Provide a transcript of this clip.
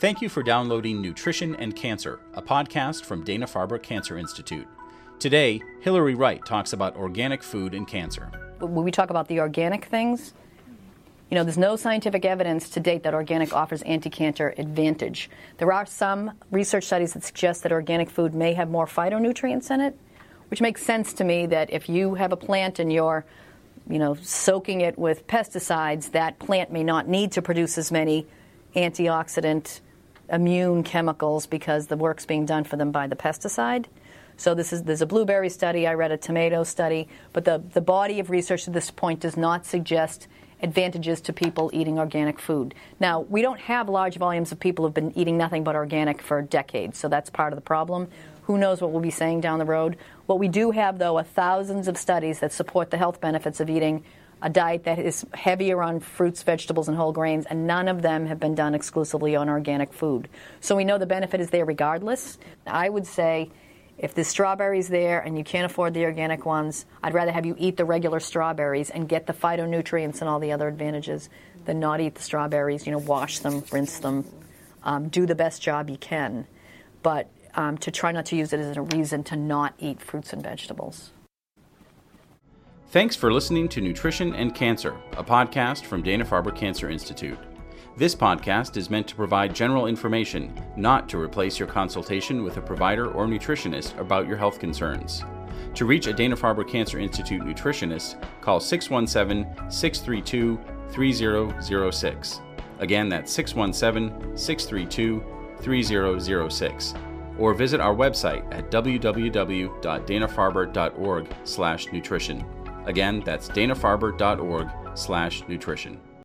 Thank you for downloading Nutrition and Cancer, a podcast from Dana Farber Cancer Institute. Today, Hillary Wright talks about organic food and cancer. When we talk about the organic things, you know, there's no scientific evidence to date that organic offers anti-cancer advantage. There are some research studies that suggest that organic food may have more phytonutrients in it, which makes sense to me that if you have a plant and you're, you know, soaking it with pesticides, that plant may not need to produce as many antioxidant immune chemicals because the work's being done for them by the pesticide. So this is there's a blueberry study, I read a tomato study, but the, the body of research at this point does not suggest advantages to people eating organic food. Now, we don't have large volumes of people who've been eating nothing but organic for decades, so that's part of the problem. Who knows what we'll be saying down the road? What we do have, though, are thousands of studies that support the health benefits of eating a diet that is heavier on fruits, vegetables, and whole grains, and none of them have been done exclusively on organic food. So we know the benefit is there regardless. I would say if the strawberries there and you can't afford the organic ones, I'd rather have you eat the regular strawberries and get the phytonutrients and all the other advantages than not eat the strawberries. You know, wash them, rinse them, um, do the best job you can, but um, to try not to use it as a reason to not eat fruits and vegetables. Thanks for listening to Nutrition and Cancer, a podcast from Dana Farber Cancer Institute. This podcast is meant to provide general information, not to replace your consultation with a provider or nutritionist about your health concerns. To reach a Dana Farber Cancer Institute nutritionist, call 617 632 3006. Again, that's 617 632 3006. Or visit our website at www.danafarber.org/nutrition. Again, that's danafarber.org/nutrition.